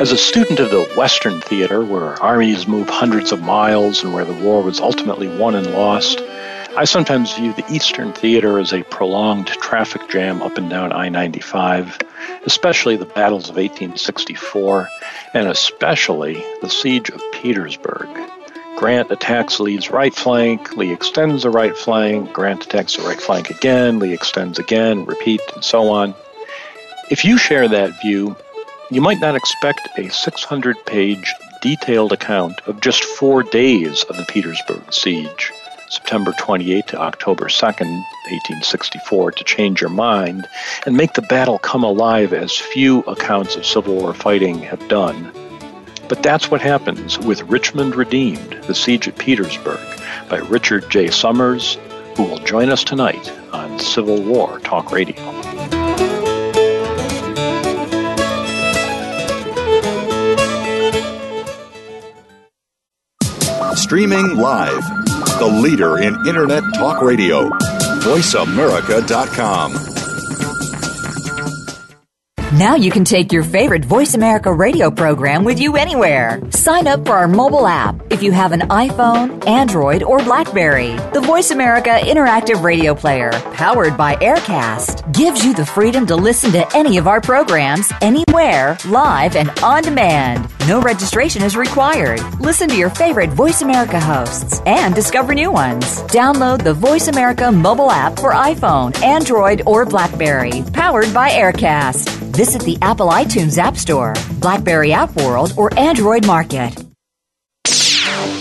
As a student of the Western theater, where armies move hundreds of miles and where the war was ultimately won and lost, I sometimes view the Eastern theater as a prolonged traffic jam up and down I 95, especially the battles of 1864, and especially the Siege of Petersburg. Grant attacks Lee's right flank, Lee extends the right flank, Grant attacks the right flank again, Lee extends again, repeat, and so on. If you share that view, you might not expect a 600 page detailed account of just four days of the Petersburg siege, September 28 to October 2nd, 1864, to change your mind and make the battle come alive as few accounts of Civil War fighting have done. But that's what happens with Richmond Redeemed, the Siege at Petersburg, by Richard J. Sommers, who will join us tonight on Civil War Talk Radio. Streaming live, the leader in Internet talk radio, VoiceAmerica.com. Now you can take your favorite Voice America radio program with you anywhere. Sign up for our mobile app if you have an iPhone, Android, or Blackberry. The Voice America Interactive Radio Player, powered by Aircast, gives you the freedom to listen to any of our programs anywhere, live and on demand. No registration is required. Listen to your favorite Voice America hosts and discover new ones. Download the Voice America mobile app for iPhone, Android, or Blackberry, powered by Aircast. Visit the Apple iTunes App Store, Blackberry App World, or Android Market.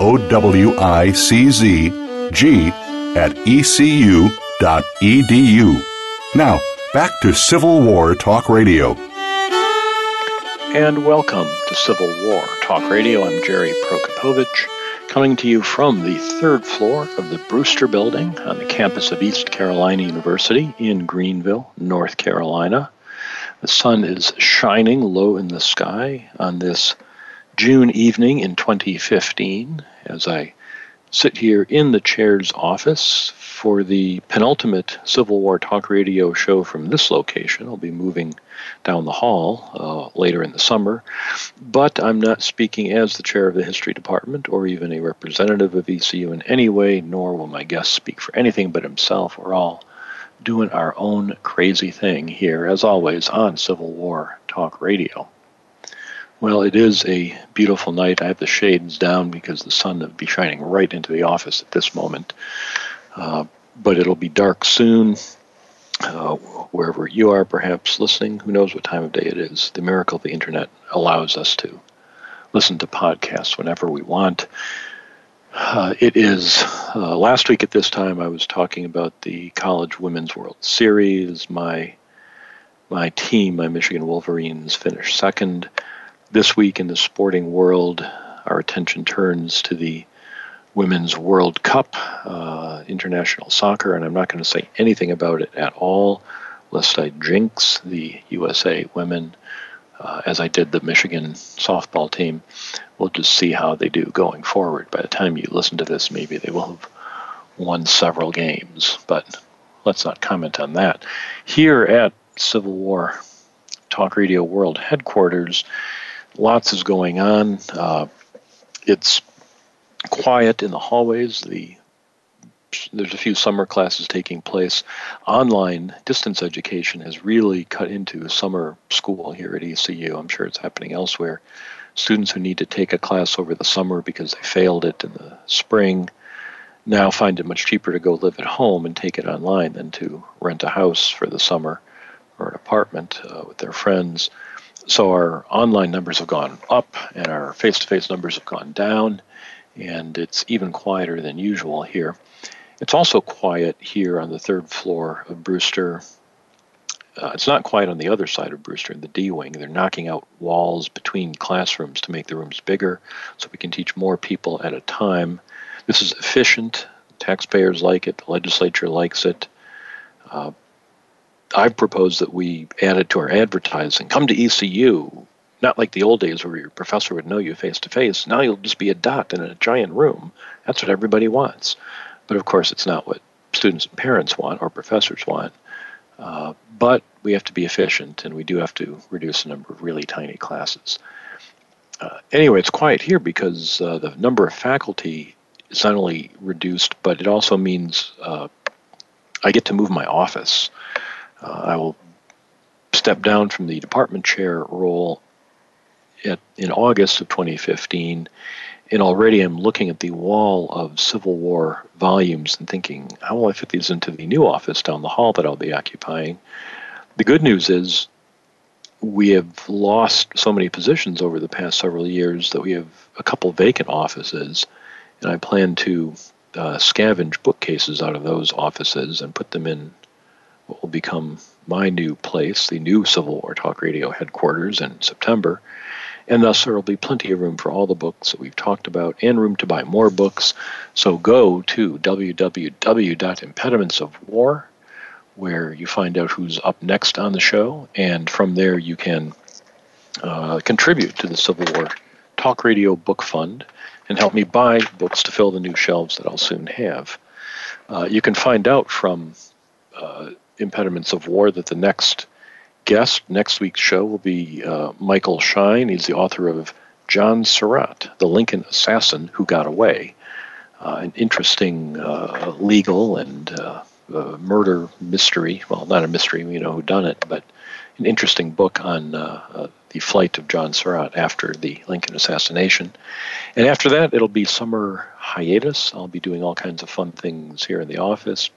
O W I C Z G at ecu.edu. Now, back to Civil War Talk Radio. And welcome to Civil War Talk Radio. I'm Jerry Prokopowicz, coming to you from the third floor of the Brewster Building on the campus of East Carolina University in Greenville, North Carolina. The sun is shining low in the sky on this June evening in 2015 as I sit here in the chair's office for the penultimate Civil War Talk Radio show from this location. I'll be moving down the hall uh, later in the summer, but I'm not speaking as the chair of the history department or even a representative of ECU in any way, nor will my guest speak for anything but himself. We're all doing our own crazy thing here, as always, on Civil War Talk Radio. Well, it is a beautiful night. I have the shades down because the sun will be shining right into the office at this moment. Uh, but it'll be dark soon. Uh, wherever you are, perhaps listening, who knows what time of day it is. The miracle of the internet allows us to listen to podcasts whenever we want. Uh, it is uh, last week at this time I was talking about the College Women's World Series. My my team, my Michigan Wolverines, finished second. This week in the sporting world, our attention turns to the Women's World Cup, uh, international soccer, and I'm not going to say anything about it at all lest I jinx the USA women, uh, as I did the Michigan softball team. We'll just see how they do going forward. By the time you listen to this, maybe they will have won several games, but let's not comment on that. Here at Civil War Talk Radio World headquarters, lots is going on. Uh, it's quiet in the hallways. The there's a few summer classes taking place. Online distance education has really cut into summer school here at ECU. I'm sure it's happening elsewhere. Students who need to take a class over the summer because they failed it in the spring now find it much cheaper to go live at home and take it online than to rent a house for the summer or an apartment uh, with their friends. So our online numbers have gone up and our face to face numbers have gone down, and it's even quieter than usual here. It's also quiet here on the third floor of Brewster. Uh, it's not quiet on the other side of Brewster in the D wing. They're knocking out walls between classrooms to make the rooms bigger so we can teach more people at a time. This is efficient. Taxpayers like it. The legislature likes it. Uh, I've proposed that we add it to our advertising. Come to ECU. Not like the old days where your professor would know you face to face. Now you'll just be a dot in a giant room. That's what everybody wants. But of course, it's not what students and parents want or professors want. Uh, but we have to be efficient and we do have to reduce the number of really tiny classes. Uh, anyway, it's quiet here because uh, the number of faculty is not only reduced, but it also means uh, I get to move my office. Uh, I will step down from the department chair role at, in August of 2015 and already I'm looking at the wall of Civil War volumes and thinking, how will I fit these into the new office down the hall that I'll be occupying? The good news is we have lost so many positions over the past several years that we have a couple vacant offices, and I plan to uh, scavenge bookcases out of those offices and put them in what will become my new place, the new Civil War Talk Radio headquarters in September and thus there will be plenty of room for all the books that we've talked about and room to buy more books. So go to www.impedimentsofwar, where you find out who's up next on the show, and from there you can uh, contribute to the Civil War Talk Radio Book Fund and help me buy books to fill the new shelves that I'll soon have. Uh, you can find out from uh, Impediments of War that the next guest next week's show will be uh, Michael Schein. He's the author of John Surratt, the Lincoln Assassin Who Got Away, uh, an interesting uh, legal and uh, uh, murder mystery. Well, not a mystery, we know who done it, but an interesting book on uh, the flight of John Surratt after the Lincoln assassination. And after that, it'll be summer hiatus. I'll be doing all kinds of fun things here in the office,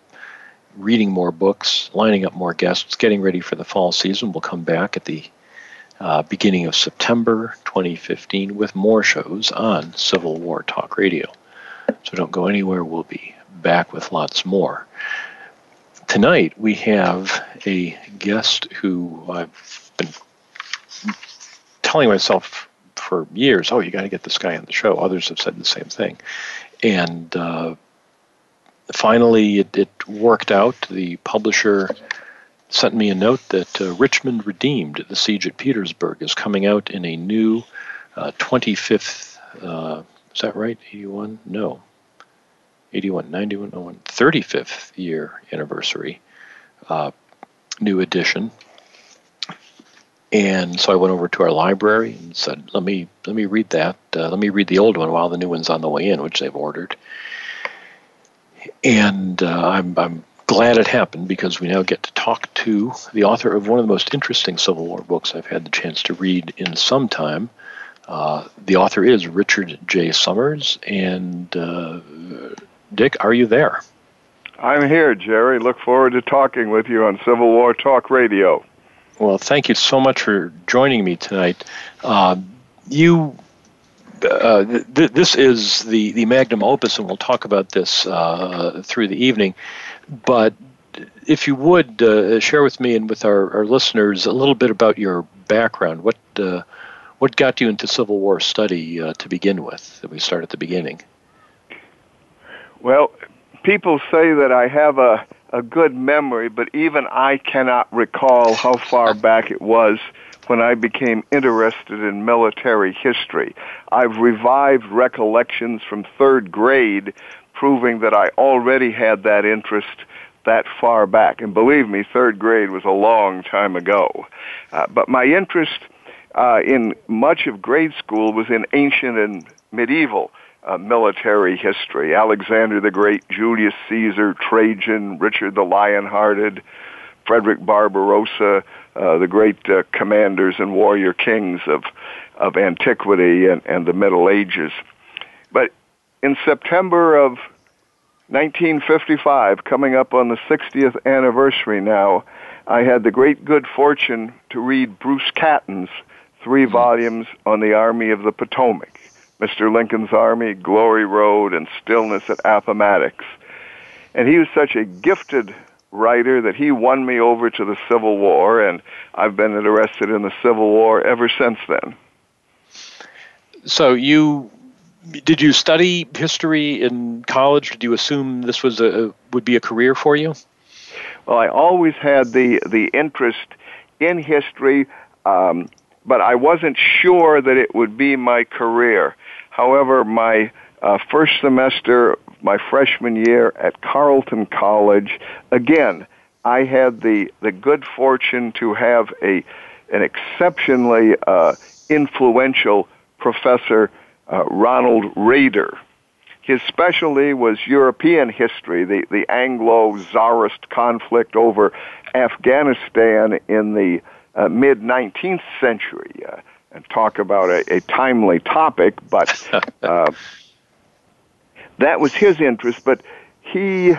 reading more books, lining up more guests, getting ready for the fall season. We'll come back at the uh, beginning of September 2015 with more shows on Civil War Talk Radio. So don't go anywhere. We'll be back with lots more. Tonight we have a guest who I've been telling myself for years, oh, you got to get this guy on the show. Others have said the same thing. And uh, finally, it, it, worked out. The publisher sent me a note that uh, Richmond Redeemed, the siege at Petersburg, is coming out in a new uh, 25th, uh, is that right? 81? No. 81, 91, 01, 35th year anniversary, uh, new edition. And so I went over to our library and said, "Let me let me read that. Uh, let me read the old one while the new one's on the way in, which they've ordered." And uh, I'm, I'm glad it happened because we now get to talk to the author of one of the most interesting Civil War books I've had the chance to read in some time. Uh, the author is Richard J. Sommers. And uh, Dick, are you there? I'm here, Jerry. Look forward to talking with you on Civil War Talk Radio. Well, thank you so much for joining me tonight. Uh, you uh, th- this is the, the magnum opus, and we'll talk about this uh, through the evening. But if you would uh, share with me and with our, our, listeners a little bit about your background, what uh, what got you into Civil War study uh, to begin with? That we start at the beginning. Well, people say that I have a a good memory, but even I cannot recall how far back it was when I became interested in military history. I've revived recollections from third grade proving that I already had that interest that far back. And believe me, third grade was a long time ago. Uh, but my interest uh, in much of grade school was in ancient and medieval uh, military history. Alexander the Great, Julius Caesar, Trajan, Richard the Lionhearted, Frederick Barbarossa, uh, the great uh, commanders and warrior kings of, of antiquity and, and the Middle Ages. But in September of 1955, coming up on the 60th anniversary now, I had the great good fortune to read Bruce Catton's three volumes on the Army of the Potomac. Mr. Lincoln's Army, Glory Road, and Stillness at Appomattox. And he was such a gifted writer that he won me over to the Civil War, and I've been interested in the Civil War ever since then. So you did you study history in college? Did you assume this was a would be a career for you? Well, I always had the the interest in history, um, but I wasn't sure that it would be my career. However, my uh, first semester, my freshman year at Carleton College, again, I had the the good fortune to have a an exceptionally uh, influential professor uh, Ronald Rader. His specialty was European history, the, the Anglo Tsarist conflict over Afghanistan in the uh, mid 19th century. Uh, and talk about a, a timely topic, but uh, that was his interest. But he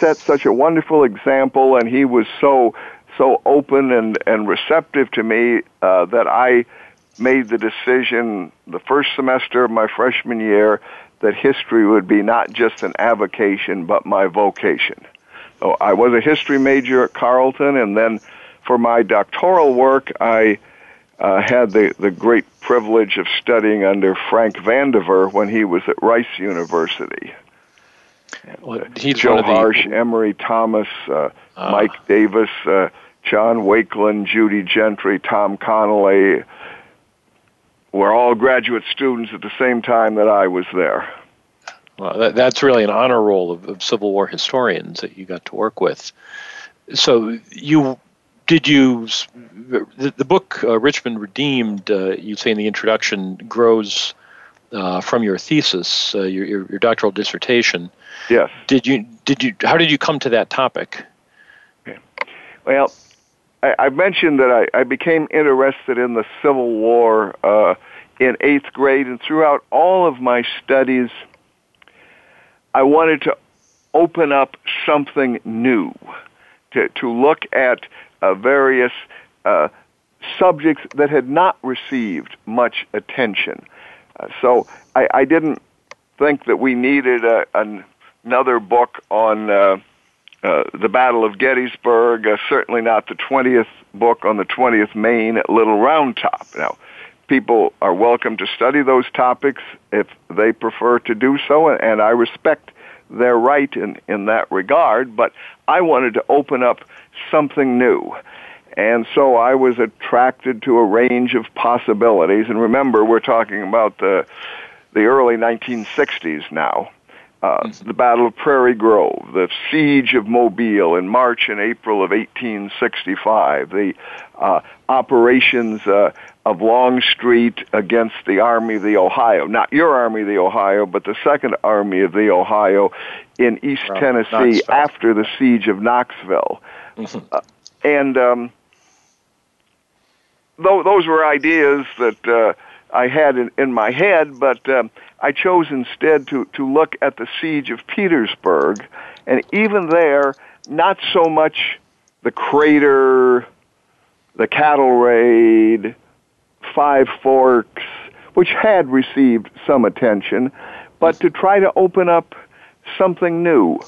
set such a wonderful example, and he was so so open and and receptive to me uh, that I made the decision the first semester of my freshman year that history would be not just an avocation but my vocation. So I was a history major at Carleton, and then for my doctoral work, I uh, had the, the great privilege of studying under Frank Vandiver when he was at Rice University. Well, Joe Harsh, Emory Thomas, uh, uh, Mike Davis, uh, John Wakelyn, Judy Gentry, Tom Connelly, were all graduate students at the same time that I was there. Well, that, that's really an honor roll of, of, Civil War historians that you got to work with. So you did you the, the book uh, Richmond Redeemed? Uh, you say in the introduction grows uh, from your thesis, uh, your, your, your doctoral dissertation. Yes. Did you did you how did you come to that topic? Okay. Well, I, I mentioned that I, I became interested in the Civil War uh, in eighth grade, and throughout all of my studies, I wanted to open up something new, to, to look at various uh, subjects that had not received much attention. Uh, so I, I didn't think that we needed a, an, another book on uh, uh, the Battle of Gettysburg, uh, certainly not the 20th book on the 20th Maine at Little Round Top. Now, people are welcome to study those topics if they prefer to do so, and I respect their right in, in that regard, but I wanted to open up something new. And so I was attracted to a range of possibilities. And remember, we're talking about the, the early 1960s now uh, mm-hmm. the Battle of Prairie Grove, the Siege of Mobile in March and April of 1865, the uh, operations uh, of Longstreet against the Army of the Ohio, not your Army of the Ohio, but the Second Army of the Ohio in East Tennessee Knoxville. after the Siege of Knoxville. Uh, and um, th- those were ideas that uh, I had in, in my head, but um, I chose instead to, to look at the siege of Petersburg, and even there, not so much the crater, the cattle raid, Five Forks, which had received some attention, but to try to open up something new.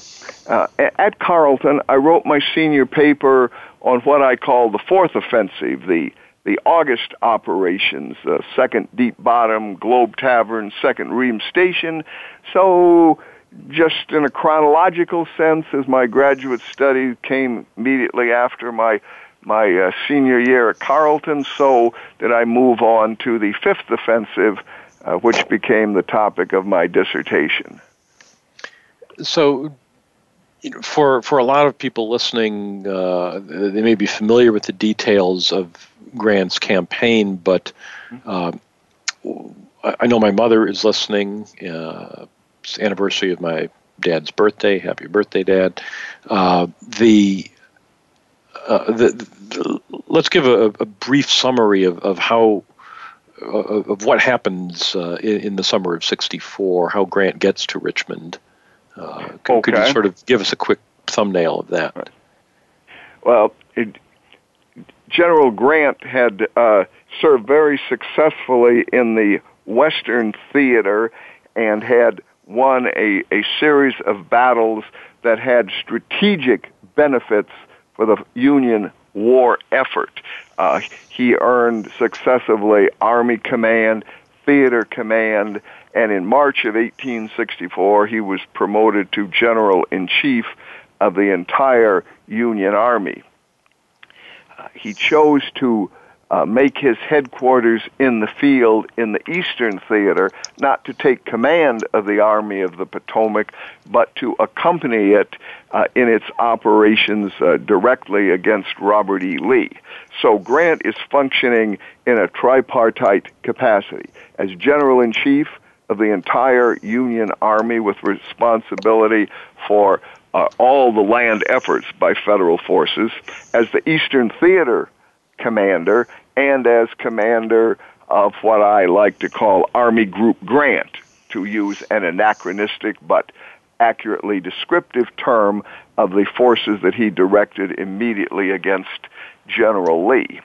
Uh, at Carleton, I wrote my senior paper on what I call the Fourth Offensive, the the August operations, uh, Second Deep Bottom, Globe Tavern, Second Ream Station. So just in a chronological sense, as my graduate study came immediately after my my uh, senior year at Carleton, so did I move on to the Fifth Offensive, uh, which became the topic of my dissertation. So, you know, for for a lot of people listening, uh, they may be familiar with the details of Grant's campaign, but uh, I know my mother is listening. Uh, it's the anniversary of my dad's birthday. Happy birthday, Dad! Uh, the, uh, the, the, let's give a, a, brief summary of, of how of what happens uh, in, in, the summer of '64. How Grant gets to Richmond. Uh, could, okay. could, you sort of give us a quick thumbnail of that? Well, it, General Grant had uh, served very successfully in the Western Theater and had won a, a series of battles that had strategic benefits for the Union war effort. Uh, he earned successively Army Command, Theater Command, and in March of 1864 he was promoted to General in Chief of the entire Union Army. Uh, he chose to uh, make his headquarters in the field in the Eastern Theater, not to take command of the Army of the Potomac, but to accompany it uh, in its operations uh, directly against Robert E. Lee. So Grant is functioning in a tripartite capacity as General in Chief of the entire Union Army with responsibility for uh, all the land efforts by federal forces, as the Eastern Theater commander, and as commander of what I like to call Army Group Grant, to use an anachronistic but accurately descriptive term of the forces that he directed immediately against General Lee.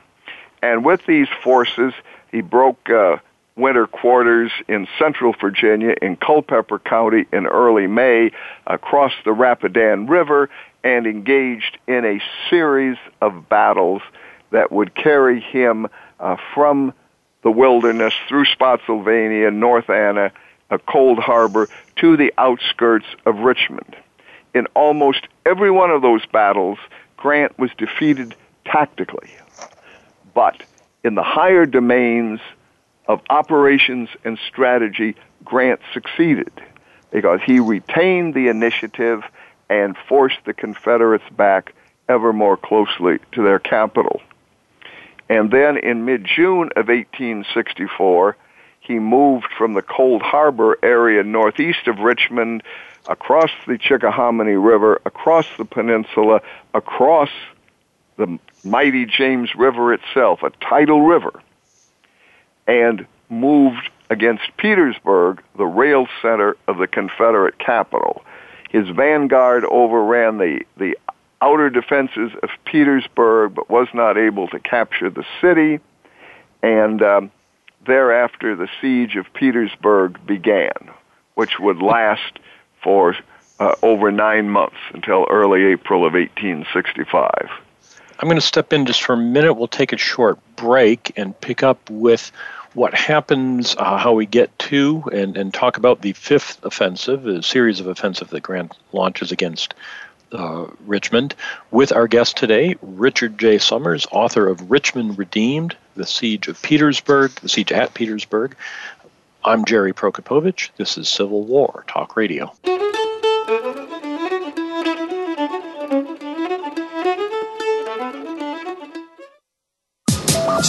And with these forces, he broke uh, winter quarters in central Virginia in Culpeper County in early May, across the Rapidan River, and engaged in a series of battles that would carry him uh, from the wilderness through Spotsylvania, North Anna, a Cold Harbor, to the outskirts of Richmond. In almost every one of those battles, Grant was defeated tactically. But in the higher domains of operations and strategy, Grant succeeded because he retained the initiative and forced the Confederates back ever more closely to their capital. And then in mid-June of 1864, he moved from the Cold Harbor area northeast of Richmond across the Chickahominy River, across the peninsula, across the mighty James River itself, a tidal river, and moved against Petersburg, the rail center of the Confederate capital. His vanguard overran the, the outer defenses of Petersburg, but was not able to capture the city. And um, thereafter, the siege of Petersburg began, which would last for uh, over nine months until early April of 1865. I'm going to step in just for a minute. We'll take a short break and pick up with what happens, uh, how we get to, and, and talk about the fifth offensive, a series of offensive that Grant launches against uh, Richmond with our guest today, Richard J. Sommers, author of Richmond Redeemed, The Siege of Petersburg, The Siege at Petersburg. I'm Jerry Prokopowicz. This is Civil War Talk Radio.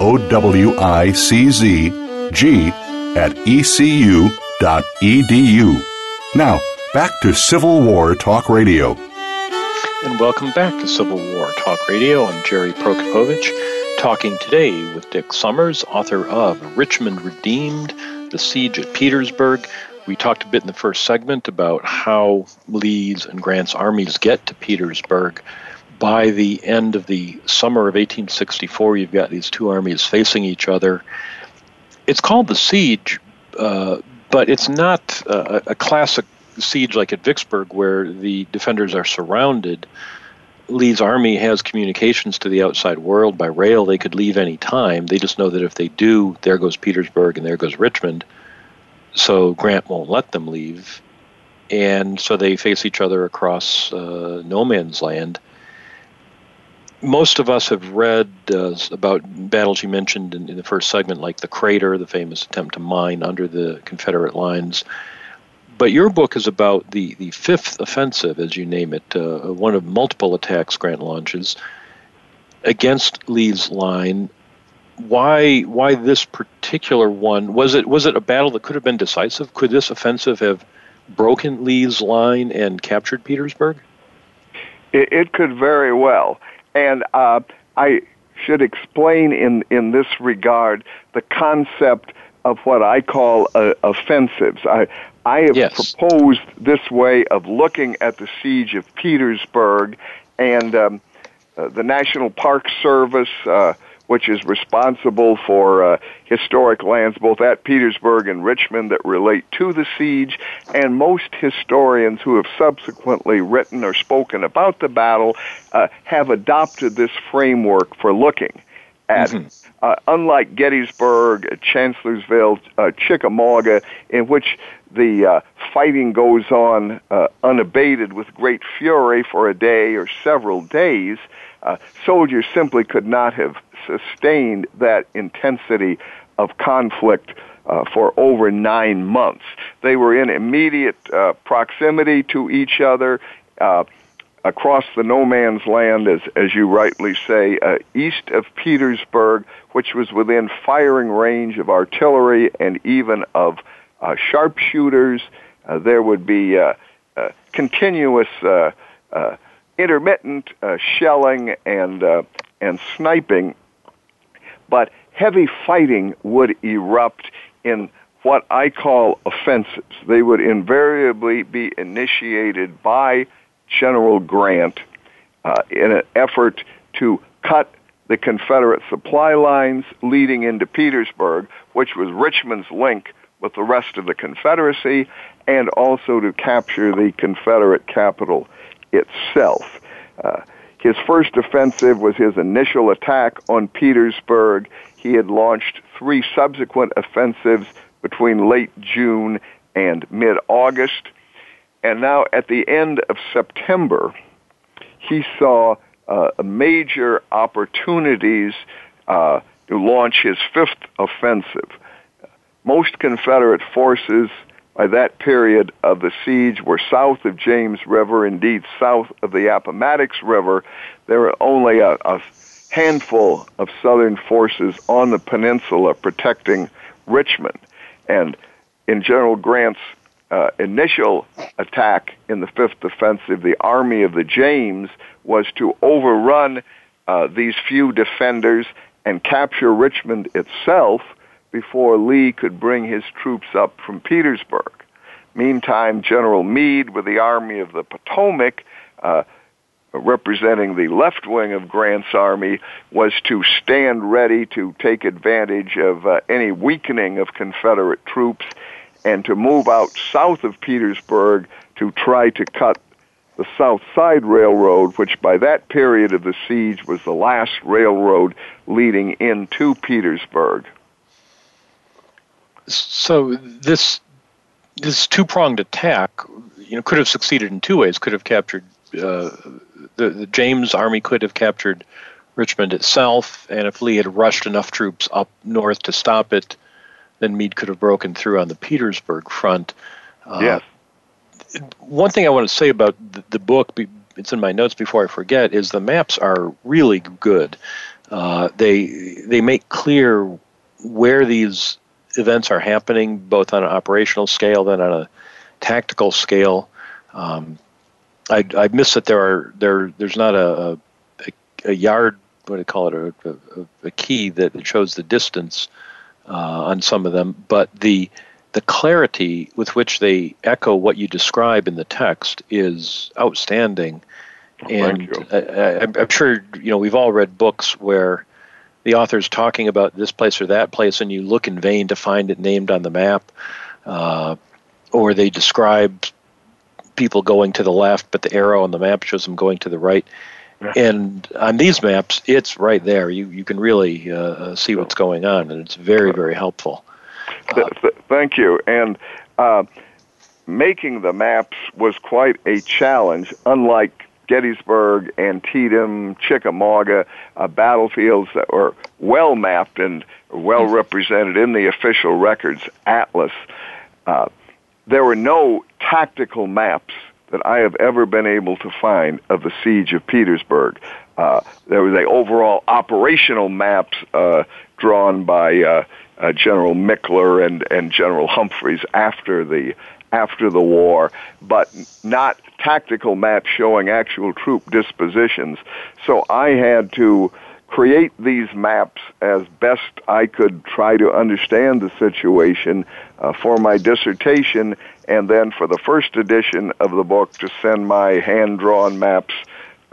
O W I C Z G at ecu.edu. Now, back to Civil War Talk Radio. And welcome back to Civil War Talk Radio. I'm Jerry Prokopowicz, talking today with Dick Sommers, author of Richmond Redeemed The Siege at Petersburg. We talked a bit in the first segment about how Lee's and Grant's armies get to Petersburg by the end of the summer of 1864, you've got these two armies facing each other. It's called the siege, uh, but it's not a, a classic siege like at Vicksburg where the defenders are surrounded. Lee's army has communications to the outside world by rail. They could leave any time. They just know that if they do, there goes Petersburg and there goes Richmond. So Grant won't let them leave. And so they face each other across uh, no man's land most of us have read uh, about battles you mentioned in, in, the first segment, like the Crater, the famous attempt to mine under the Confederate lines. But your book is about the, the fifth offensive, as you name it, uh, one of multiple attacks Grant launches against Lee's line. Why why this particular one? Was it was it a battle that could have been decisive? Could this offensive have broken Lee's line and captured Petersburg? It, it could very well. And uh, I should explain in, in this regard the concept of what I call uh, offensives. I, I have yes. proposed this way of looking at the siege of Petersburg, and um, uh, the National Park Service, uh, which is responsible for uh, historic lands both at Petersburg and Richmond that relate to the siege, and most historians who have subsequently written or spoken about the battle uh, have adopted this framework for looking at. Mm-hmm. Uh, unlike Gettysburg, Chancellorsville, uh, Chickamauga, in which the uh, fighting goes on uh, unabated with great fury for a day or several days, uh, soldiers simply could not have sustained that intensity of conflict uh, for over nine months. They were in immediate uh, proximity to each other uh, across the no man's land, as, as you rightly say, uh, east of Petersburg, which was within firing range of artillery and even of uh, sharpshooters. There would be continuous intermittent shelling and and sniping but heavy fighting would erupt in what I call offensives. They would invariably be initiated by General Grant uh, in an effort to cut the Confederate supply lines leading into Petersburg, which was Richmond's link with the rest of the Confederacy, and also to capture the Confederate capital itself. Uh, his first offensive was his initial attack on Petersburg. He had launched three subsequent offensives between late June and mid August. And now, at the end of September, he saw uh, major opportunities uh, to launch his fifth offensive. Most Confederate forces by that period of the siege were south of James River, indeed south of the Appomattox River. There were only a, a handful of Southern forces on the peninsula protecting Richmond. And in General Grant's uh, initial attack in the Fifth Offensive, the Army of the James was to overrun uh, these few defenders and capture Richmond itself before Lee could bring his troops up from Petersburg. Meantime, General Meade with the Army of the Potomac, uh, representing the left wing of Grant's army, was to stand ready to take advantage of uh, any weakening of Confederate troops and to move out south of Petersburg to try to cut the South Side Railroad, which by that period of the siege was the last railroad leading into Petersburg. So this this two pronged attack, you know, could have succeeded in two ways. Could have captured uh, the, the James Army could have captured Richmond itself, and if Lee had rushed enough troops up north to stop it, then Meade could have broken through on the Petersburg front. Uh, yes. One thing I want to say about the, the, book, it's in my notes before I forget, is the maps are really good. Uh, they they make clear where these events are happening, both on an operational scale, then on a tactical scale. Um, I, I miss that there are there there's not a a, a yard what do you call it a, a, a key that shows the distance uh, on some of them, but the the clarity with which they echo what you describe in the text is outstanding. Oh, and I, am sure you know we've all read books where the author's talking about this place or that place, and you look in vain to find it named on the map, uh, or they describe people going to the left, but the arrow on the map shows them going to the right. Yeah. And on these maps, it's right there. You you can really uh, uh see what's going on, and it's very very helpful. Uh, thank you. And uh, making the maps was quite a challenge. Unlike Gettysburg, Antietam, Chickamauga, uh, battlefields that were well mapped and well represented in the official records atlas. Uh, there were no tactical maps that I have ever been able to find of the siege of Petersburg. Uh, there was a overall operational maps uh, drawn by uh, General Michler and, and General Humphreys after the after the war, but not tactical maps showing actual troop dispositions. So I had to create these maps as best I could try to understand the situation uh, for my dissertation, and then for the first edition of the book to send my hand drawn maps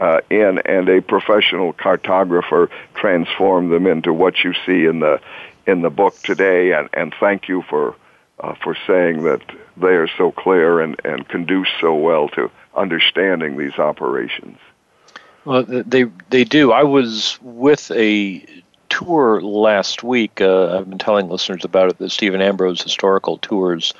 uh, in, and a professional cartographer transform them into what you see in the in the book today. And, and thank you for uh, for saying that they are so clear and, and conduce so well to understanding these operations. Well, they they do. I was with a tour last week. Uh, I've been telling listeners about it. The Stephen Ambrose Historical Tours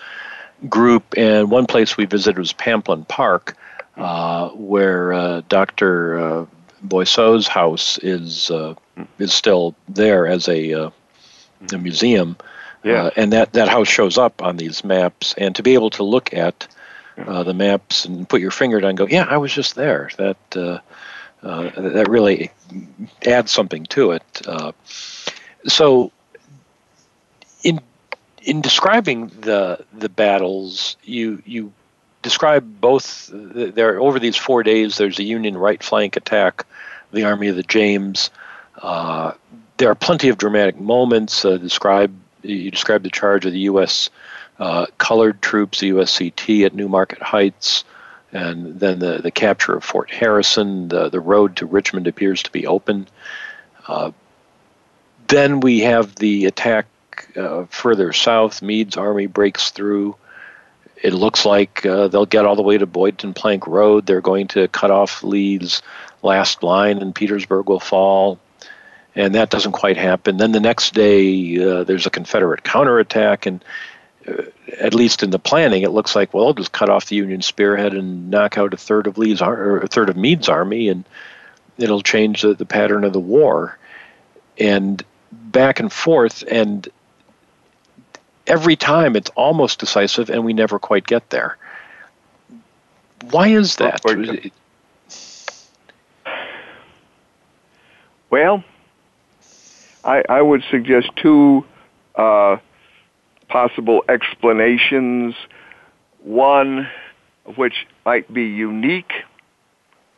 group, and one place we visited was Pamplin Park, uh, where uh, Dr. Uh, Boisseau's house is uh, is still there as a, uh, a museum. Yeah. and that, that house shows up on these maps, and to be able to look at the maps and put your finger down and go, yeah, I was just there. That uh, that really adds something to it. Uh, so, in in describing the the battles, you you describe both. There over these four days, there's a Union right flank attack, the Army of the James. Uh, there are plenty of dramatic moments. Uh, describe you describe the charge of the U.S. Uh, colored troops, the USCT at Newmarket Heights and then the, the capture of Fort Harrison. The, the road to Richmond appears to be open. Uh, then we have the attack uh, further south. Meade's army breaks through. It looks like uh, they'll get all the way to Boydton Plank Road. They're going to cut off Lee's last line, and Petersburg will fall. And that doesn't quite happen. Then the next day, uh, there's a Confederate counterattack, and at least in the planning, it looks like well, they'll just cut off the Union spearhead and knock out a third of Lee's or a third of Meade's army, and it'll change the, the pattern of the war. And back and forth, and every time it's almost decisive, and we never quite get there. Why is that? Well, I, I would suggest two uh, possible explanations, one of which might be unique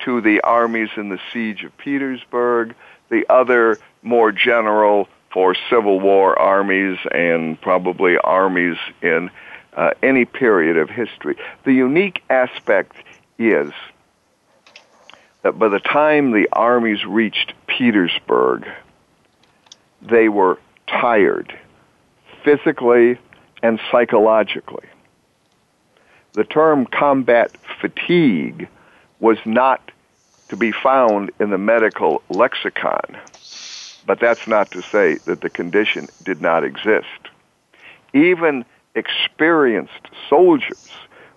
to the armies in the siege of Petersburg, the other more general for Civil War armies and probably armies in uh, any period of history. The unique aspect is that by the time the armies reached Petersburg, they were tired, physically and psychologically. The term combat fatigue was not to be found in the medical lexicon, but that's not to say that the condition did not exist. Even experienced soldiers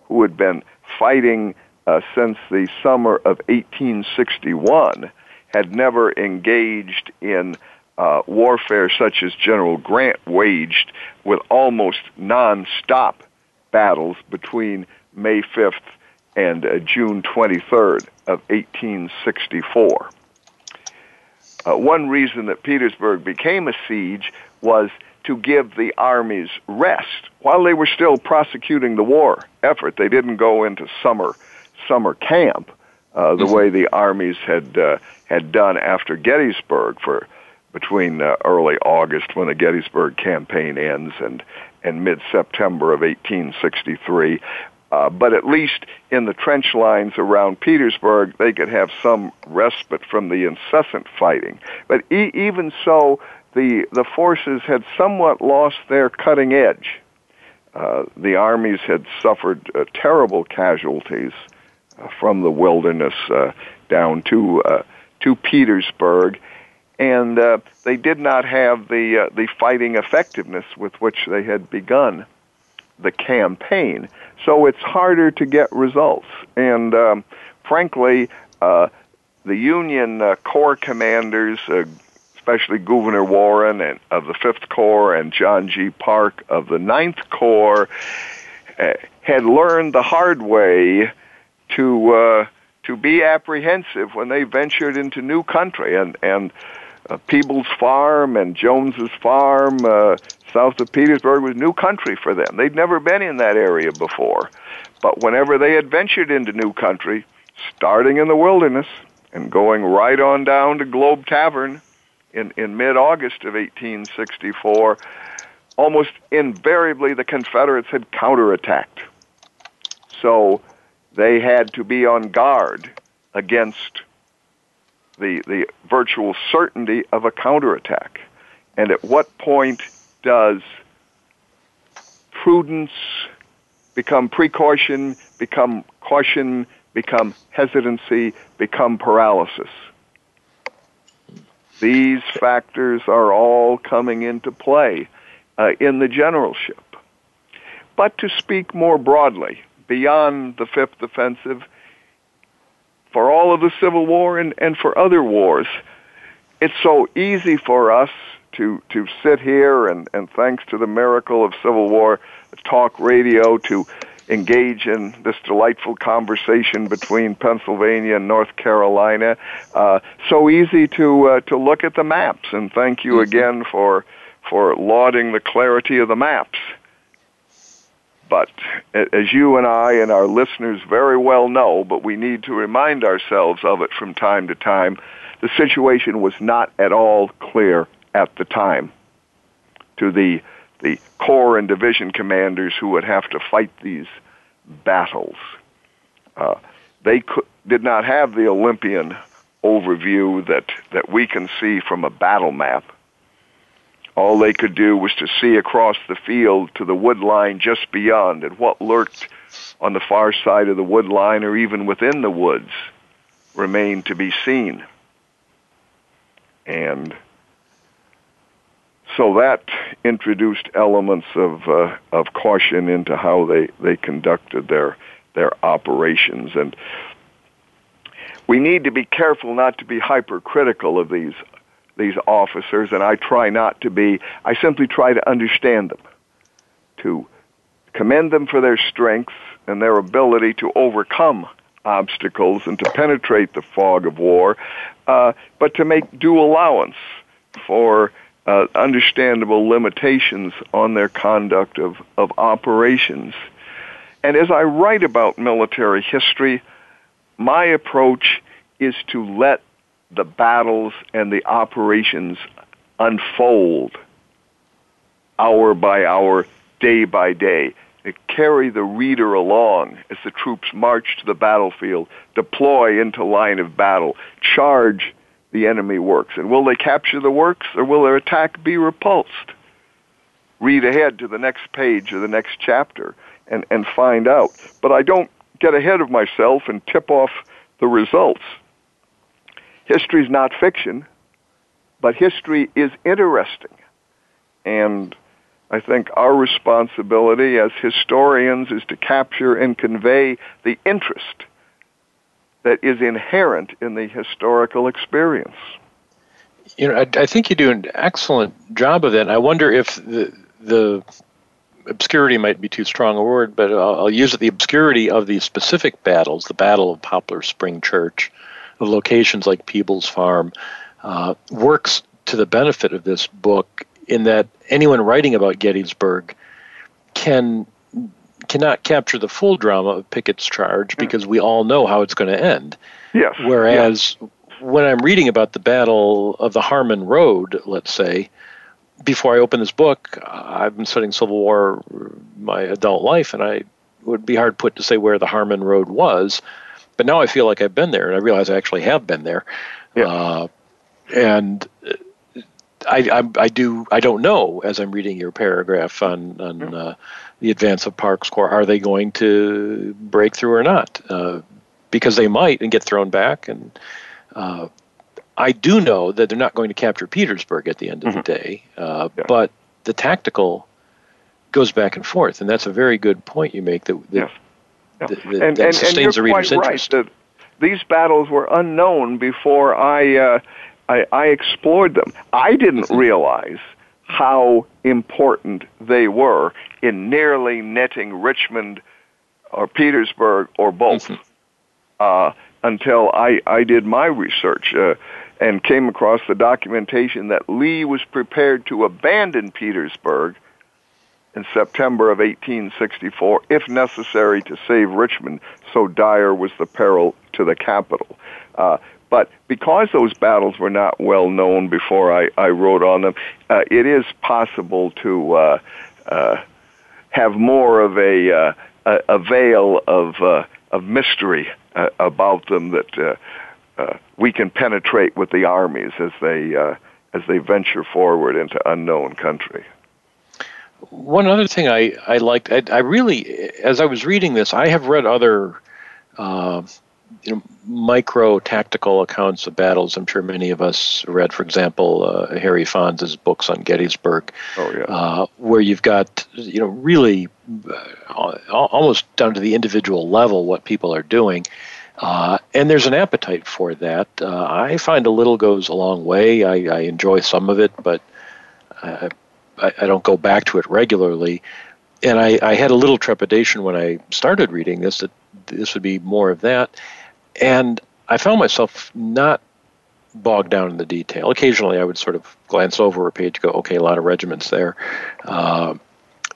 who had been fighting uh, since the summer of 1861 had never engaged in uh, warfare such as General Grant waged with almost non-stop battles between May 5th and uh, June 23rd of 1864. Uh, one reason that Petersburg became a siege was to give the armies rest while they were still prosecuting the war effort. They didn't go into summer summer camp uh, the mm-hmm. way the armies had uh, had done after Gettysburg for between uh, early August when the Gettysburg campaign ends and and mid September of 1863. Uh, but at least in the trench lines around Petersburg, they could have some respite from the incessant fighting. But e- even so, the the forces had somewhat lost their cutting edge. Uh, the armies had suffered uh, terrible casualties uh, from the wilderness uh, down to uh, to Petersburg, and uh, they did not have the uh, the fighting effectiveness with which they had begun the campaign. So it's harder to get results, and um, frankly, uh, the Union uh, Corps commanders, uh, especially Gouverneur Warren and of the Fifth Corps and John G. Parke of the Ninth Corps, uh, had learned the hard way to to be apprehensive when they ventured into new country and and uh, Peebles Farm and Jones's Farm uh, south of Petersburg was new country for them. They'd never been in that area before. But whenever they had ventured into new country, starting in the wilderness and going right on down to Globe Tavern in, in mid August of 1864, almost invariably the Confederates had counterattacked. So they had to be on guard against the, the virtual certainty of a counterattack. And at what point does prudence become precaution, become caution, become hesitancy, become paralysis? These factors are all coming into play uh, in the generalship. But to speak more broadly, beyond the Fifth Offensive, for all of the Civil War and, and for other wars, it's so easy for us to, to sit here and, and thanks to the miracle of Civil War talk radio to engage in this delightful conversation between Pennsylvania and North Carolina. Uh, so easy to uh, to look at the maps, and thank you mm-hmm. again for for lauding the clarity of the maps. But as you and I and our listeners very well know, but we need to remind ourselves of it from time to time, the situation was not at all clear at the time to the the corps and division commanders who would have to fight these battles. Uh, they could, did not have the Olympian overview that, that we can see from a battle map. All they could do was to see across the field to the wood line just beyond, and what lurked on the far side of the wood line or even within the woods remained to be seen. And so that introduced elements of uh, of caution into how they, they conducted their their operations and we need to be careful not to be hypercritical of these these officers, and I try not to be. I simply try to understand them, to commend them for their strength and their ability to overcome obstacles and to penetrate the fog of war, uh, but to make due allowance for uh, understandable limitations on their conduct of, of operations. And as I write about military history, my approach is to let the battles and the operations unfold hour by hour, day by day, carry the reader along as the troops march to the battlefield, deploy into line of battle, charge the enemy works. And will they capture the works or will their attack be repulsed? Read ahead to the next page or the next chapter and, and find out. But I don't get ahead of myself and tip off the results. History is not fiction, but history is interesting. And I think our responsibility as historians is to capture and convey the interest that is inherent in the historical experience. You know, I, I think you do an excellent job of that. I wonder if the the obscurity might be too strong a word, but I'll, I'll use it. The obscurity of the specific battles, the Battle of Poplar Spring Church, locations like Peebles Farm, uh, works to the benefit of this book in that anyone writing about Gettysburg can cannot capture the full drama of Pickett's charge because we all know how it's going to end. Yes. Whereas yes. when I'm reading about the Battle of the Harmon Road, let's say, before I open this book, I've been studying Civil War my adult life, and I would be hard put to say where the Harmon Road was. But now I feel like I've been there, and I realize I actually have been there. Yeah. Uh, and I, I, I, do I don't know as I'm reading your paragraph on on uh, the advance of Parke's Corps. Are they going to break through or not? Uh, because they might and get thrown back. And uh, I do know that they're not going to capture Petersburg at the end of mm-hmm. the day. Uh, yeah. But the tactical goes back and forth, and that's a very good point you make. That, that, yeah. Yeah. that, that, and, that and, sustains and the reader's right, interest. That these battles were unknown before I, uh, I, I explored them. I didn't mm-hmm. realize how important they were in nearly netting Richmond or Petersburg or both mm-hmm. uh, until I, I did my research uh, and came across the documentation that Lee was prepared to abandon Petersburg in September of 1864 if necessary to save Richmond, so dire was the peril to the capital. Uh, but because those battles were not well known before I, I wrote on them, uh, it is possible to uh, uh, have more of a, uh, a, veil of, uh, of mystery uh, about them that we can penetrate with the armies as they, as they venture forward into unknown country. One other thing I, I liked, I, I really, as I was reading this, I have read other uh, you know, micro tactical accounts of battles. I'm sure many of us read, for example, uh, Harry Pfanz's books on Gettysburg, oh, yeah. uh, where you've got you know really uh, almost down to the individual level what people are doing. Uh, and there's an appetite for that. Uh, I find a little goes a long way. I, I enjoy some of it, but I, I, don't go back to it regularly. And I, I had a little trepidation when I started reading this that this would be more of that and I found myself not bogged down in the detail. Occasionally, I would sort of glance over a page, go, okay, a lot of regiments there, uh,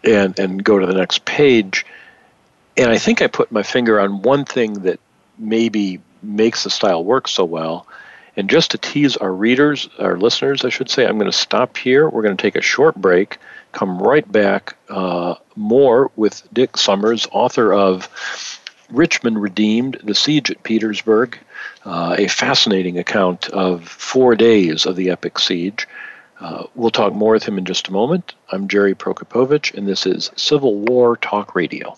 and and go to the next page. And I think I put my finger on one thing that maybe makes the style work so well. And just to tease our readers, our listeners, I should say, I'm going to stop here. We're going to take a short break, come right back, uh, more with Dick Sommers, author of Richmond redeemed the siege at Petersburg, uh, a fascinating account of four days of the epic siege. Uh, we'll talk more with him in just a moment. I'm Jerry Prokopowicz, and this is Civil War Talk Radio.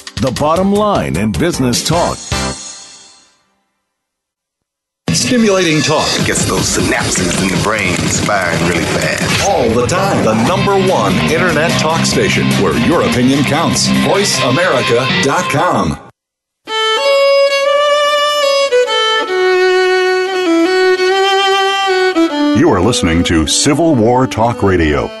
the bottom line in business talk. Stimulating talk gets those synapses in the brain firing really fast. All the time. The number one internet talk station where your opinion counts. VoiceAmerica.com. You are listening to Civil War Talk Radio.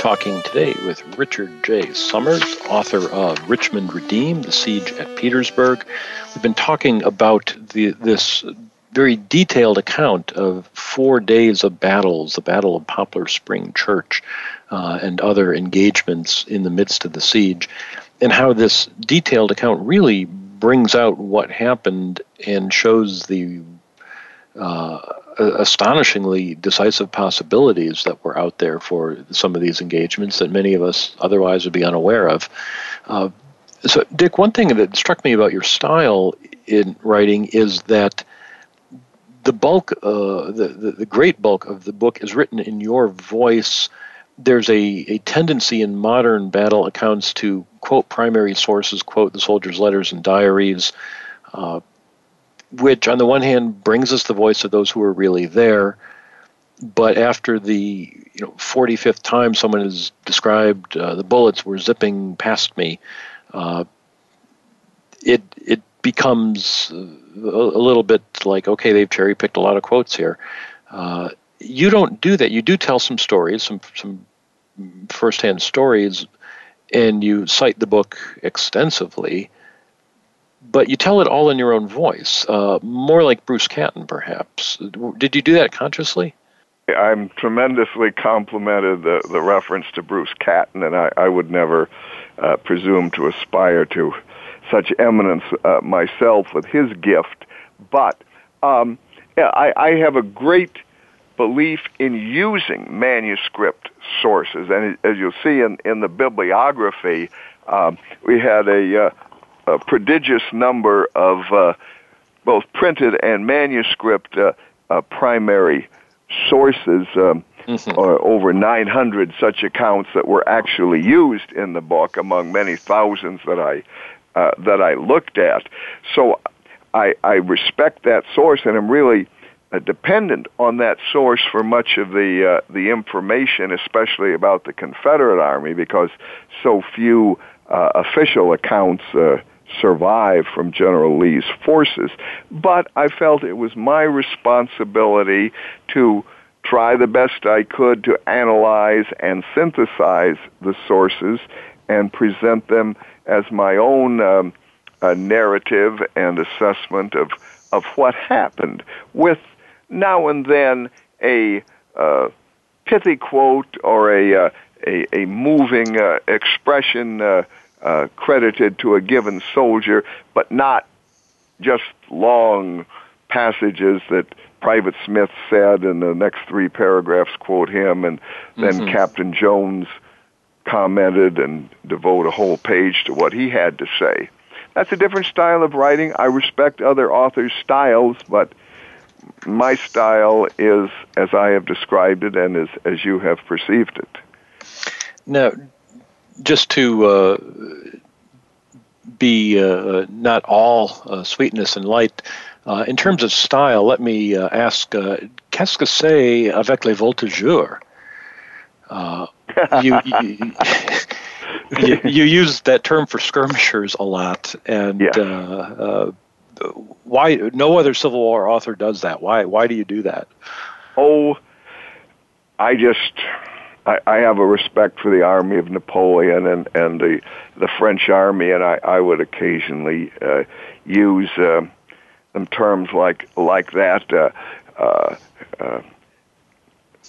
talking today with Richard J. Sommers, author of Richmond Redeemed, The Siege at Petersburg. We've been talking about the, this very detailed account of four days of battles, the Battle of Poplar Spring Church, uh, and other engagements in the midst of the siege, and how this detailed account really brings out what happened and shows the uh, astonishingly decisive possibilities that were out there for some of these engagements that many of us otherwise would be unaware of. Uh, so, Dick, one thing that struck me about your style in writing is that the bulk, uh, the, the, the great bulk of the book is written in your voice. There's a, a tendency in modern battle accounts to quote primary sources, quote the soldiers' letters and diaries, uh, which on the one hand brings us the voice of those who are really there, but after the you know 45th time someone has described uh, the bullets were zipping past me, uh, it it becomes a, little bit like, okay, they've cherry picked a lot of quotes here. Uh, you don't do that. You do tell some stories, some some firsthand stories, and you cite the book extensively. But you tell it all in your own voice, uh, more like Bruce Catton, perhaps. Did you do that consciously? I'm tremendously complimented the, the reference to Bruce Catton, and I, I would never uh, presume to aspire to such eminence uh, myself with his gift, but um, I, I have a great belief in using manuscript sources, and as you'll see in, in the bibliography, um, we had a, uh, a prodigious number of uh, both printed and manuscript uh, uh, primary sources. Um, mm-hmm. over 900 such accounts that were actually used in the book among many thousands that I uh, that I looked at. So I, I respect that source, and I'm really uh, dependent on that source for much of the uh, the information, especially about the Confederate Army, because so few uh, official accounts uh, survive from General Lee's forces. But I felt it was my responsibility to try the best I could to analyze and synthesize the sources and present them as my own um, uh, narrative and assessment of of what happened, with now and then a uh, pithy quote or a uh, a, a, moving uh, expression uh, credited to a given soldier, but not just long passages that Private Smith said, and the next three paragraphs quote him, and then mm-hmm. Captain Jones commented and devote a whole page to what he had to say. That's a different style of writing. I respect other authors' styles, but my style is as I have described it and as, as you have perceived it. Now, just to uh, be uh, not all uh, sweetness and light, uh, in terms of style, let me uh, ask uh, qu'est-ce que c'est avec les voltigeurs? you, you, you, you, use that term for skirmishers a lot, and yeah. uh, uh, why no other Civil War author does that? Why why do you do that? Oh, I just I, I have a respect for the army of Napoleon and and the the French army, and I I would occasionally uh, use uh, some terms like like that. Uh, uh, uh,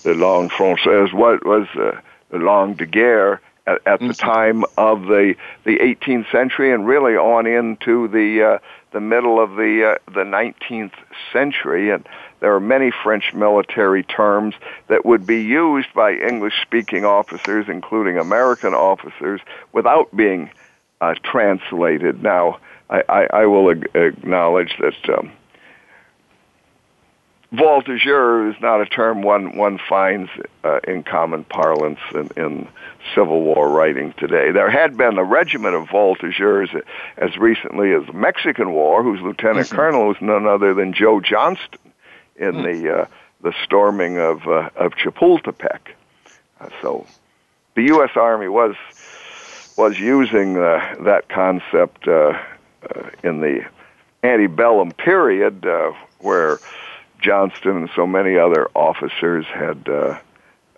the langue française what was uh, the langue de guerre at, at the mm-hmm. time of the the 18th century and really on into the uh, the middle of the uh, the 19th century and there are many French military terms that would be used by English speaking officers, including American officers, without being uh, translated. Now, I, I, I will ag- acknowledge that um, voltigeur is not a term one, one finds uh, in common parlance in, in Civil War writing today. There had been a regiment of voltigeurs as recently as the Mexican War, whose lieutenant mm-hmm. colonel was none other than Joe Johnston in the uh, the storming of uh, of Chapultepec. Uh, so, the U.S. Army was was using uh, that concept uh, uh, in the antebellum period, uh, where Johnston and so many other officers had uh,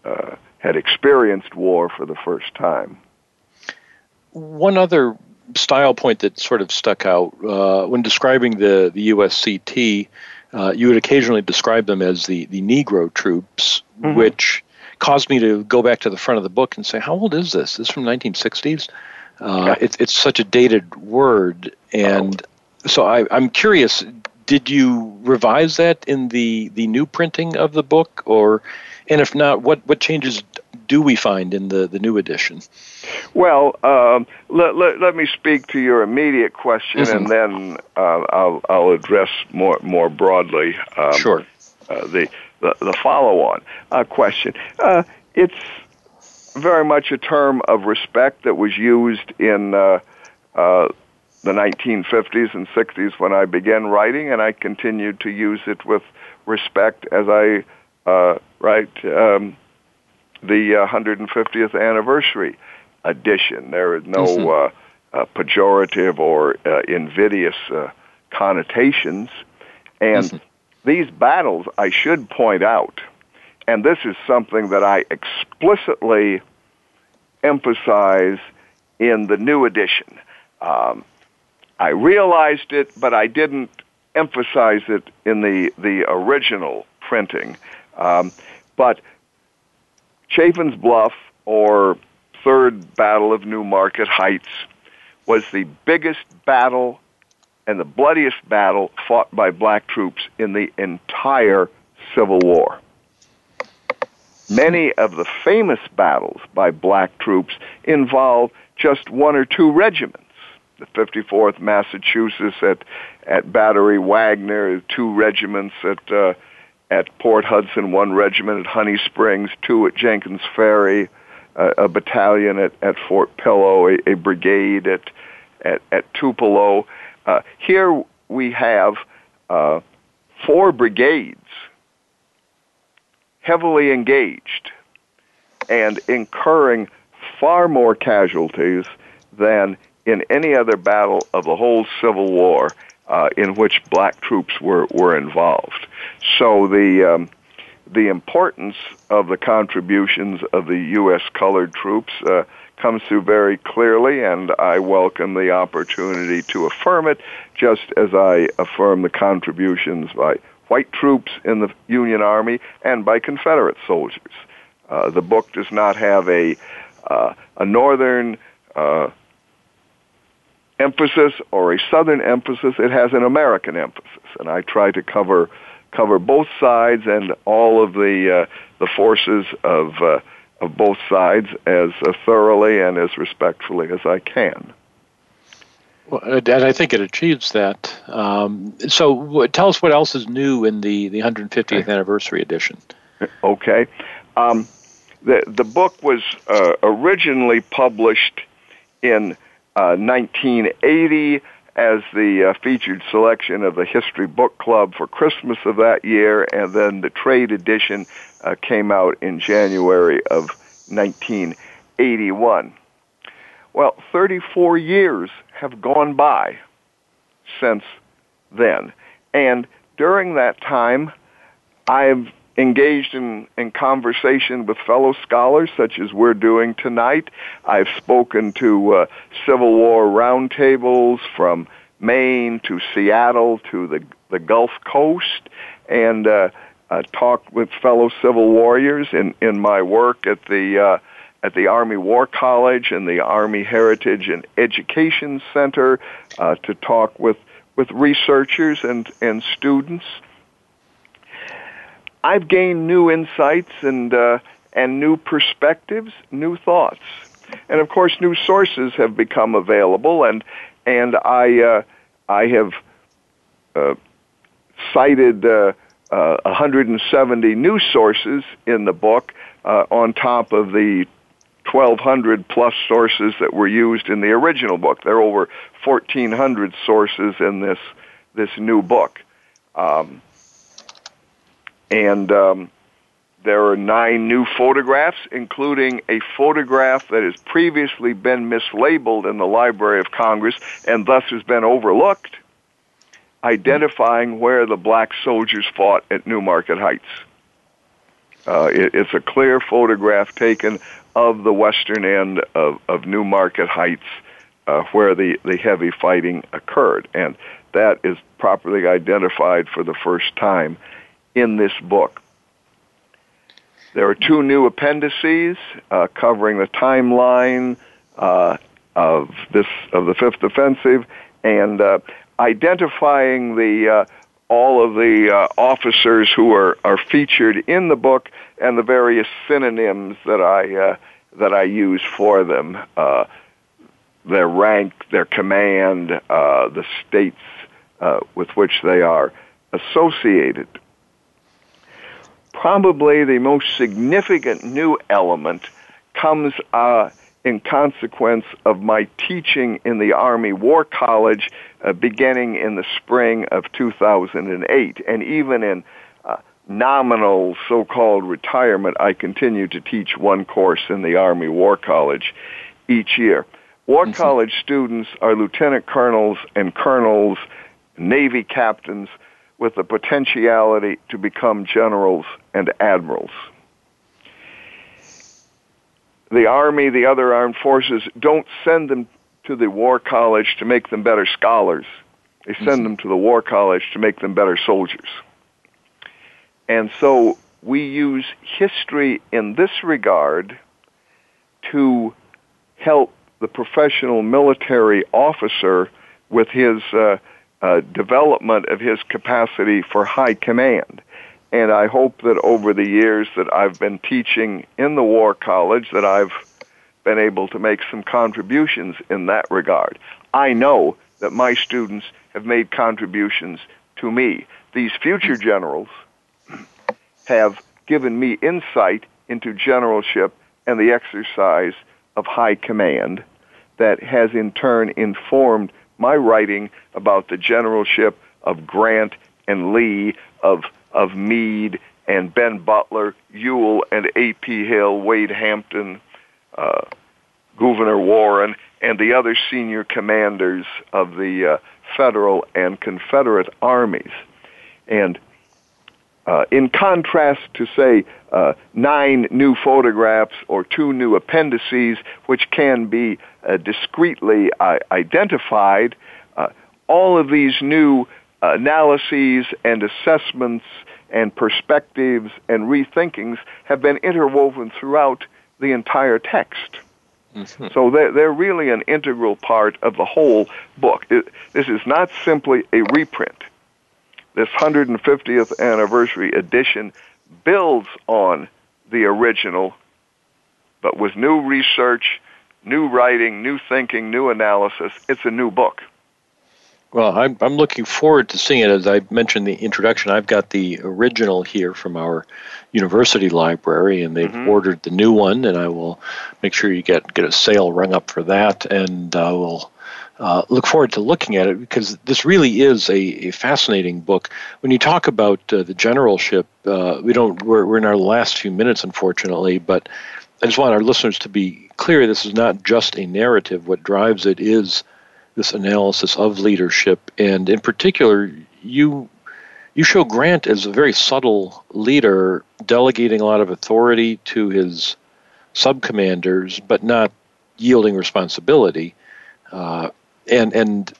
uh, had experienced war for the first time. One other style point that sort of stuck out uh, when describing the the USCT uh, you would occasionally describe them as the, the Negro troops, mm-hmm. which caused me to go back to the front of the book and say, how old is this? This is from 1960s. Uh, it, it's such a dated word, and oh. so I, I'm curious. Did you revise that in the, the new printing of the book, or, and if not, what, what changes do we find in the, the new edition? Well, um, let, let, let me speak to your immediate question, mm-hmm. and then uh, I'll, I'll address more more broadly. Um, sure. Uh, the, the the follow-on uh, question. Uh, it's very much a term of respect that was used in uh, uh, the 1950s and 60s when I began writing, and I continued to use it with respect as I write um, the 150th anniversary edition. There is no mm-hmm. uh, uh, pejorative or uh, invidious uh, connotations. And mm-hmm. these battles, I should point out, and this is something that I explicitly emphasize in the new edition. Um, I realized it, but I didn't emphasize it in the, the original printing. Um, but Chaffin's Bluff, or Third Battle of New Market Heights, was the biggest battle and the bloodiest battle fought by black troops in the entire Civil War. Many of the famous battles by black troops involve just one or two regiments. The 54th Massachusetts at, at Battery Wagner, two regiments at uh, at Port Hudson, one regiment at Honey Springs, two at Jenkins Ferry, uh, a battalion at, at Fort Pillow, a, a brigade at, at, at Tupelo. Uh, here we have uh, four brigades heavily engaged and incurring far more casualties than in any other battle of the whole Civil War uh, in which black troops were, were involved. So the um, the importance of the contributions of the U.S. colored troops uh, comes through very clearly, and I welcome the opportunity to affirm it, just as I affirm the contributions by white troops in the Union Army and by Confederate soldiers. Uh, the book does not have a uh, a northern uh, emphasis or a Southern emphasis. It has an American emphasis, and I try to cover cover both sides and all of the uh, the forces of uh, of both sides as uh, thoroughly and as respectfully as I can. Well, and I think it achieves that. Um, so, tell us what else is new in the, the 150th anniversary edition. Okay. Um, the, the book was uh, originally published in 1980 uh, as the uh, featured selection of the History Book Club for Christmas of that year, and then the trade edition uh, came out in January of 1981. Well, 34 years have gone by since then. And during that time, I've engaged in, in conversation with fellow scholars, such as we're doing tonight. I've spoken to uh, Civil War roundtables from Maine to Seattle to the, the Gulf Coast, and uh, uh, talked with fellow Civil warriors in, in my work at the uh, at the Army War College and the Army Heritage and Education Center uh, to talk with with researchers and and students. I've gained new insights and uh, and new perspectives, new thoughts, and of course, new sources have become available. and And I uh, I have uh, cited uh, uh, 170 new sources in the book uh, on top of the 1,200 plus sources that were used in the original book. There are over 1,400 sources in this this new book. Um, and um, there are nine new photographs, including a photograph that has previously been mislabeled in the Library of Congress and thus has been overlooked, identifying where the black soldiers fought at Newmarket Heights. Uh, it, it's a clear photograph taken of the western end of, of Newmarket Heights, uh, where the, the heavy fighting occurred. And that is properly identified for the first time in this book. There are two new appendices uh, covering the timeline uh, of this of the Fifth Offensive and uh, identifying the uh, all of the uh, officers who are, are featured in the book and the various synonyms that I uh, that I use for them, their rank, their command, the states with which they are associated probably the most significant new element comes uh, in consequence of my teaching in the Army War College uh, beginning in the spring of 2008. And even in uh, nominal so called retirement, I continue to teach one course in the Army War College each year. War mm-hmm. College students are lieutenant colonels and colonels, Navy captains with the potentiality to become generals and admirals. The Army, the other armed forces, don't send them to the War College to make them better scholars. They send mm-hmm. them to the War College to make them better soldiers. And so we use history in this regard to help the professional military officer with his uh, uh, development of his capacity for high command. And I hope that over the years that I've been teaching in the War College that I've been able to make some contributions in that regard. I know that my students have made contributions to me. These future generals have given me insight into generalship and the exercise of high command that has in turn informed my writing about the generalship of Grant and Lee, of, of Meade and Ben Butler, Ewell and A.P. Hill, Wade Hampton, uh, Gouverneur Warren, and the other senior commanders of the uh, Federal and Confederate armies. And uh, in contrast to, say, uh, nine new photographs or two new appendices, which can be uh, discreetly uh, identified, uh, all of these new analyses and assessments and perspectives and rethinkings have been interwoven throughout the entire text. Mm-hmm. So they're, they're really an integral part of the whole book. It, this is not simply a reprint this 150th anniversary edition builds on the original, but with new research, new writing, new thinking, new analysis. It's a new book. Well, I'm, I'm looking forward to seeing it. As I mentioned in the introduction, I've got the original here from our university library, and they've mm-hmm. ordered the new one, and I will make sure you get get a sale rung up for that, and uh, we'll uh, look forward to looking at it because this really is a, a fascinating book. When you talk about uh, the generalship, uh, we don't. We're, we're in our last few minutes, unfortunately, but I just want our listeners to be clear. This is not just a narrative. What drives it is this analysis of leadership, and in particular, you you show Grant as a very subtle leader, delegating a lot of authority to his subcommanders, but not yielding responsibility. Uh, and and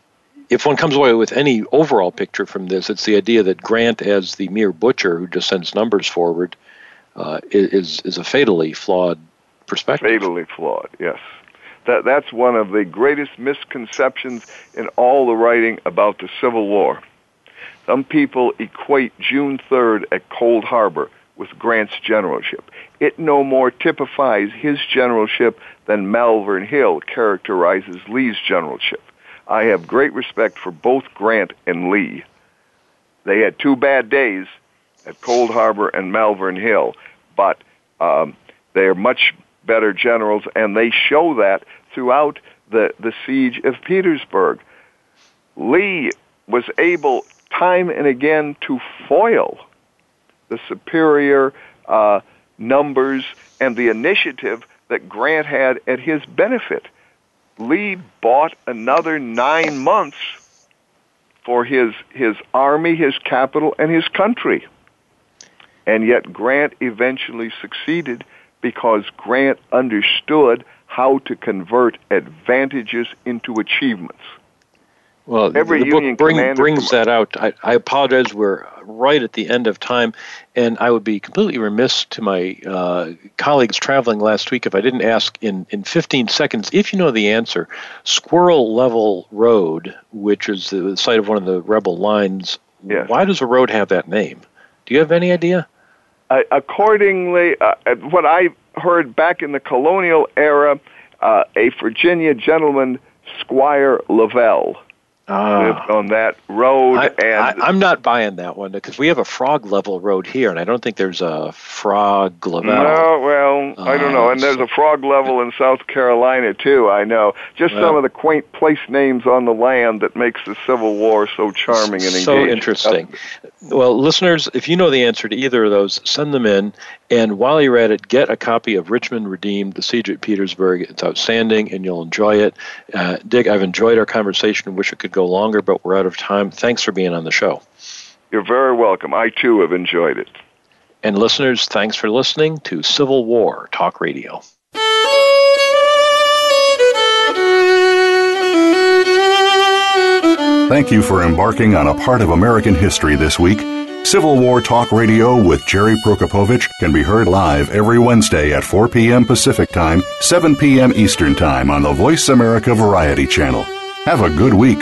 if one comes away with any overall picture from this, it's the idea that Grant, as the mere butcher who just sends numbers forward, uh, is is a fatally flawed perspective. Fatally flawed, yes. That that's one of the greatest misconceptions in all the writing about the Civil War. Some people equate June 3rd at Cold Harbor with Grant's generalship. It no more typifies his generalship than Malvern Hill characterizes Lee's generalship. I have great respect for both Grant and Lee. They had two bad days at Cold Harbor and Malvern Hill, but um, they are much better generals, and they show that throughout the, the siege of Petersburg. Lee was able time and again to foil the superior uh, numbers and the initiative that Grant had at his benefit. Lee bought another nine months for his his army, his capital, and his country. And yet Grant eventually succeeded because Grant understood how to convert advantages into achievements. Well, Every the book bring, brings that out. I, I, apologize. We're right at the end of time, and I would be completely remiss to my uh, colleagues traveling last week if I didn't ask in, in 15 seconds if you know the answer. Squirrel Level Road, which is the site of one of the rebel lines, yes. why does a road have that name? Do you have any idea? Uh, accordingly, uh, what I heard back in the colonial era, uh, a Virginia gentleman, Squire Lavelle, uh, lived on that road. I, and I, am not buying that one because we have a frog level road here, and I don't think there's a frog level. No, well, uh, I don't know. And there's a frog level in South Carolina too. I know. Just well, some of the quaint place names on the land that makes the Civil War so charming and engaging. So interesting. Well, listeners, if you know the answer to either of those, send them in. And while you're at it, get a copy of Richmond Redeemed, The Siege at Petersburg. It's outstanding, and you'll enjoy it. Uh, Dick, I've enjoyed our conversation. Wish it could go longer, but we're out of time. Thanks for being on the show. You're very welcome. I too have enjoyed it. And listeners, thanks for listening to Civil War Talk Radio. Thank you for embarking on a part of American history this week. Civil War Talk Radio with Jerry Prokopowicz can be heard live every Wednesday at 4 p.m. Pacific Time, 7 p.m. Eastern Time on the Voice America Variety Channel. Have a good week.